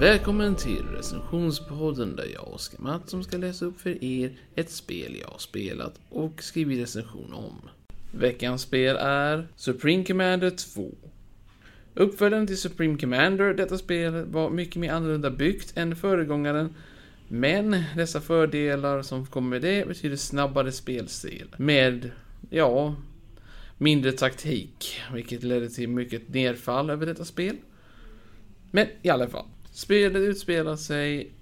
Välkommen till recensionspodden där jag, Oskar Mattsson, ska läsa upp för er ett spel jag har spelat och skrivit recension om. Veckans spel är Supreme Commander 2. Uppföljaren till Supreme Commander, detta spel var mycket mer annorlunda byggt än föregångaren men dessa fördelar som kommer med det betyder snabbare spelstil. Med, ja, mindre taktik. Vilket ledde till mycket nedfall över detta spel. Men i alla fall. Spelet utspelar sig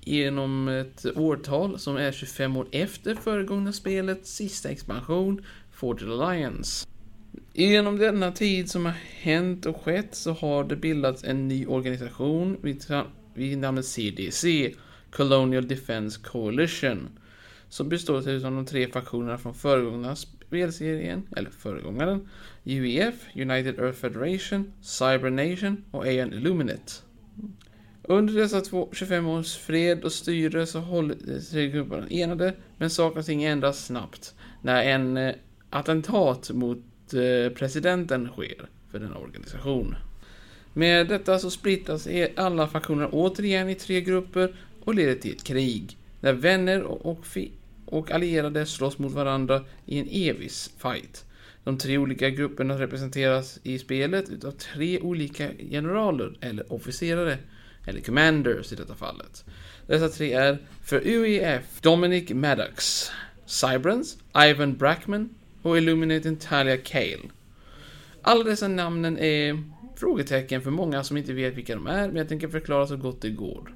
genom ett årtal som är 25 år efter föregångna spelets sista expansion, Forged Alliance. Genom denna tid som har hänt och skett så har det bildats en ny organisation vid, vid namnet CDC, Colonial Defense Coalition, som består av de tre faktionerna från föregångna spelserien, eller föregångaren, UEF, United Earth Federation, Cyber Nation och AN Illuminate. Under dessa två, 25 års fred och styre så håller sig grupperna enade, men saker och ting ändras snabbt när en eh, attentat mot eh, presidenten sker för denna organisation. Med detta så splittras e, alla faktioner återigen i tre grupper och leder till ett krig, där vänner och, och, och allierade slåss mot varandra i en evig fight. De tre olika grupperna representeras i spelet utav tre olika generaler eller officerare eller commanders i detta fallet. Dessa tre är för UEF Dominic Maddox, Cybrans, Ivan Brackman och Illuminating Talia Kale. Alla dessa namnen är frågetecken för många som inte vet vilka de är, men jag tänker förklara så gott det går.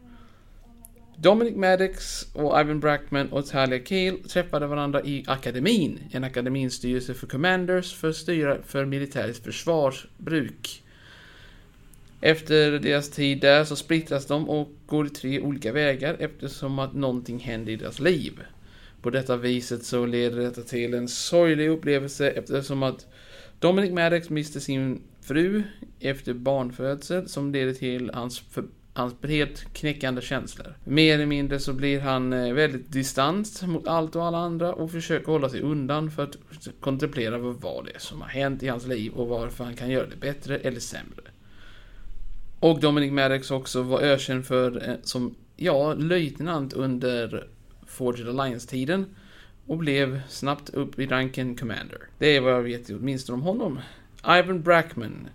Dominic Maddox och Ivan Brackman och Talia Kale träffade varandra i akademin, en akademinstyrelse för commanders för att styra för militäriskt försvarsbruk. Efter deras tid där så splittras de och går tre olika vägar eftersom att någonting händer i deras liv. På detta viset så leder detta till en sorglig upplevelse eftersom att Dominic Maddox mister sin fru efter barnfödsel som leder till hans, för, hans helt knäckande känslor. Mer eller mindre så blir han eh, väldigt distant mot allt och alla andra och försöker hålla sig undan för att kontemplera vad det är som har hänt i hans liv och varför han kan göra det bättre eller sämre. Och Dominic Maddox också var ökänd för, eh, som, ja, löjtnant under Forged Alliance-tiden. Och blev snabbt upp i ranken Commander. Det är vad jag vet åtminstone om honom. Ivan Brackman.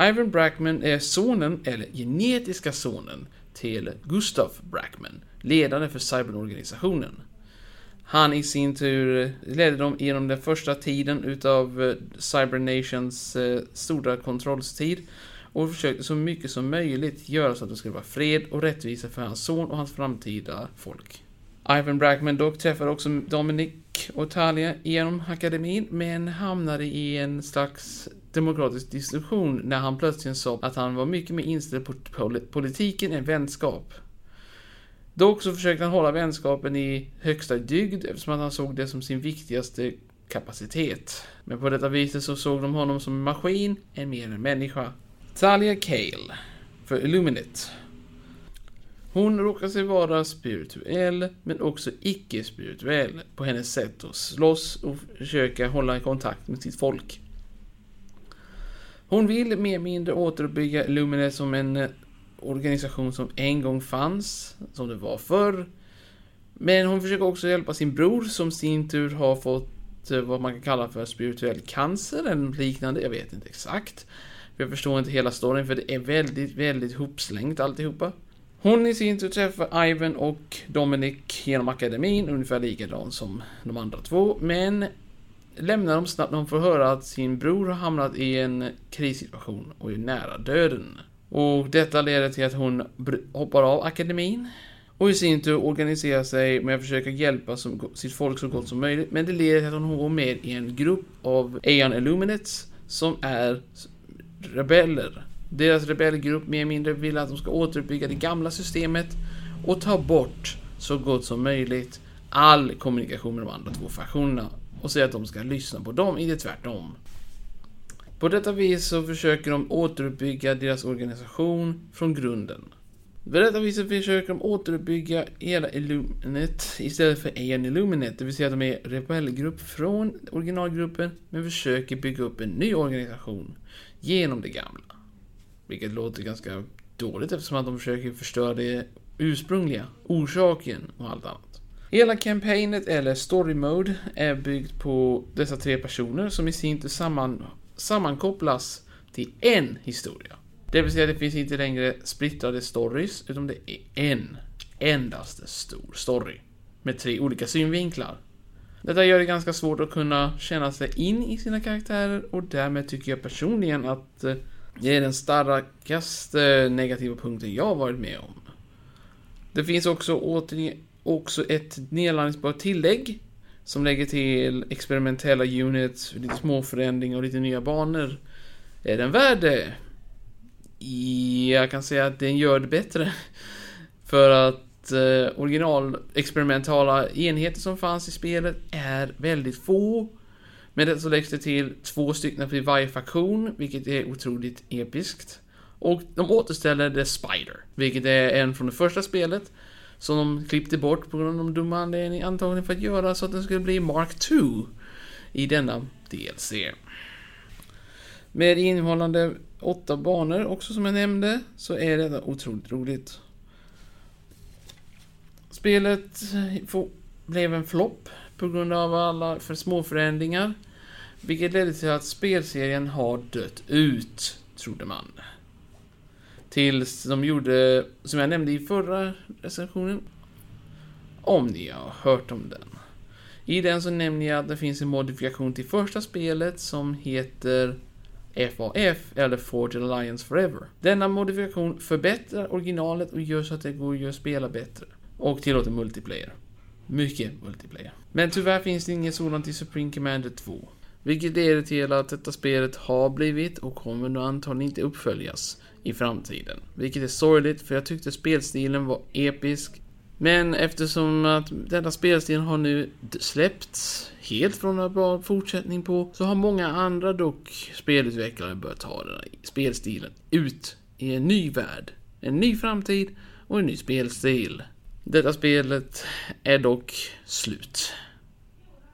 Ivan Brackman är sonen, eller genetiska sonen, till Gustav Brackman, ledare för cyberorganisationen. Han i sin tur ledde dem genom den första tiden utav eh, Cybernations eh, stora kontrollstid och försökte så mycket som möjligt göra så att det skulle vara fred och rättvisa för hans son och hans framtida folk. Ivan Brackman dock träffade också Dominic och Talia genom akademin, men hamnade i en slags demokratisk diskussion när han plötsligt sa att han var mycket mer inställd på politiken än vänskap. Dock så försökte han hålla vänskapen i högsta dygd eftersom att han såg det som sin viktigaste kapacitet. Men på detta viset så såg de honom som en maskin, än mer en människa. Talia Kale för Illuminate. Hon råkar sig vara spirituell, men också icke-spirituell på hennes sätt att slåss och försöka hålla kontakt med sitt folk. Hon vill mer eller mindre återuppbygga Illuminate som en eh, organisation som en gång fanns, som det var förr. Men hon försöker också hjälpa sin bror som sin tur har fått eh, vad man kan kalla för spirituell cancer eller något liknande, jag vet inte exakt. Jag förstår inte hela storyn för det är väldigt, väldigt hopslängt alltihopa. Hon i sin tur träffar Ivan och Dominic genom akademin, ungefär likadant som de andra två, men lämnar dem snabbt när hon får höra att sin bror har hamnat i en krissituation och är nära döden. Och detta leder till att hon hoppar av akademin och i sin tur organiserar sig med att försöka hjälpa som, sitt folk så gott som möjligt. Men det leder till att hon går med i en grupp av Aeon Illuminates som är rebeller. Deras rebellgrupp mer eller mindre vill att de ska återuppbygga det gamla systemet och ta bort så gott som möjligt all kommunikation med de andra två faktionerna och säga att de ska lyssna på dem, inte tvärtom. På detta vis så försöker de återuppbygga deras organisation från grunden. På detta viset försöker de återuppbygga hela Illuminate istället för en Illuminate, det vill säga att de är rebellgrupp från originalgruppen men försöker bygga upp en ny organisation genom det gamla. Vilket låter ganska dåligt eftersom att de försöker förstöra det ursprungliga, orsaken och allt annat. Hela kampanjet, eller story mode, är byggt på dessa tre personer som i sin tur samman, sammankopplas till en historia. Det vill säga, det finns inte längre splittrade stories, utan det är en endaste stor story. Med tre olika synvinklar. Detta gör det ganska svårt att kunna känna sig in i sina karaktärer och därmed tycker jag personligen att eh, det är den starkaste negativa punkten jag varit med om. Det finns också, åter, också ett nedladdningsbart tillägg som lägger till experimentella units, lite små förändringar och lite nya banor. Är den värd det? Jag kan säga att den gör det bättre. För att eh, original experimentala enheter som fanns i spelet är väldigt få. Med det så läggs det till två stycken för varje faktion, vilket är otroligt episkt. Och de återställer The Spider, vilket är en från det första spelet. Som de klippte bort på grund av de dumma anledning antagligen för att göra så att den skulle bli Mark 2 i denna DLC. Med innehållande åtta banor också som jag nämnde, så är detta otroligt roligt. Spelet blev en flopp på grund av alla för små förändringar. Vilket ledde till att spelserien har dött ut, trodde man. Tills de gjorde, som jag nämnde i förra recensionen, om ni har hört om den. I den så nämner jag att det finns en modifikation till första spelet som heter FAF, eller Forge Alliance Forever. Denna modifikation förbättrar originalet och gör så att det går att spela bättre. Och tillåter multiplayer. Mycket multiplayer. Men tyvärr finns det inget sådant i Supreme Commander 2. Vilket leder till att detta spelet har blivit och kommer nog antagligen inte uppföljas i framtiden. Vilket är sorgligt för jag tyckte spelstilen var episk. Men eftersom att denna spelstil har nu släppts helt från att vara fortsättning på så har många andra dock spelutvecklare börjat ta den här spelstilen ut i en ny värld, en ny framtid och en ny spelstil. Detta spelet är dock slut.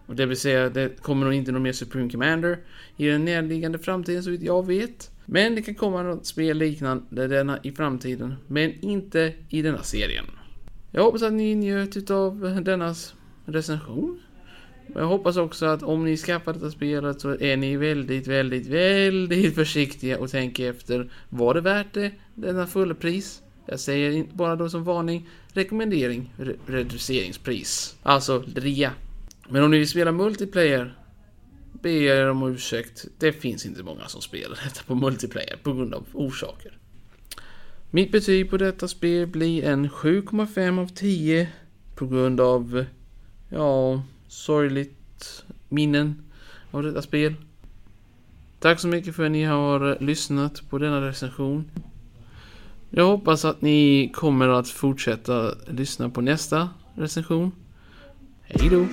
Och det vill säga, det kommer nog inte någon mer Supreme Commander i den närliggande framtiden så vitt jag vet. Men det kan komma något spel liknande denna i framtiden, men inte i denna serien. Jag hoppas att ni njöt utav denna recension. Jag hoppas också att om ni skaffar detta spelet så är ni väldigt, väldigt, väldigt försiktiga och tänker efter. Var det värt det? Denna fullpris? Jag säger inte bara då som varning. Rekommendering. Re reduceringspris. Alltså rea. Men om ni vill spela multiplayer ber jag er om ursäkt. Det finns inte många som spelar detta på multiplayer på grund av orsaker. Mitt betyg på detta spel blir en 7,5 av 10 på grund av, ja, sorgligt minnen av detta spel. Tack så mycket för att ni har lyssnat på denna recension. Jag hoppas att ni kommer att fortsätta lyssna på nästa recension. Hej då!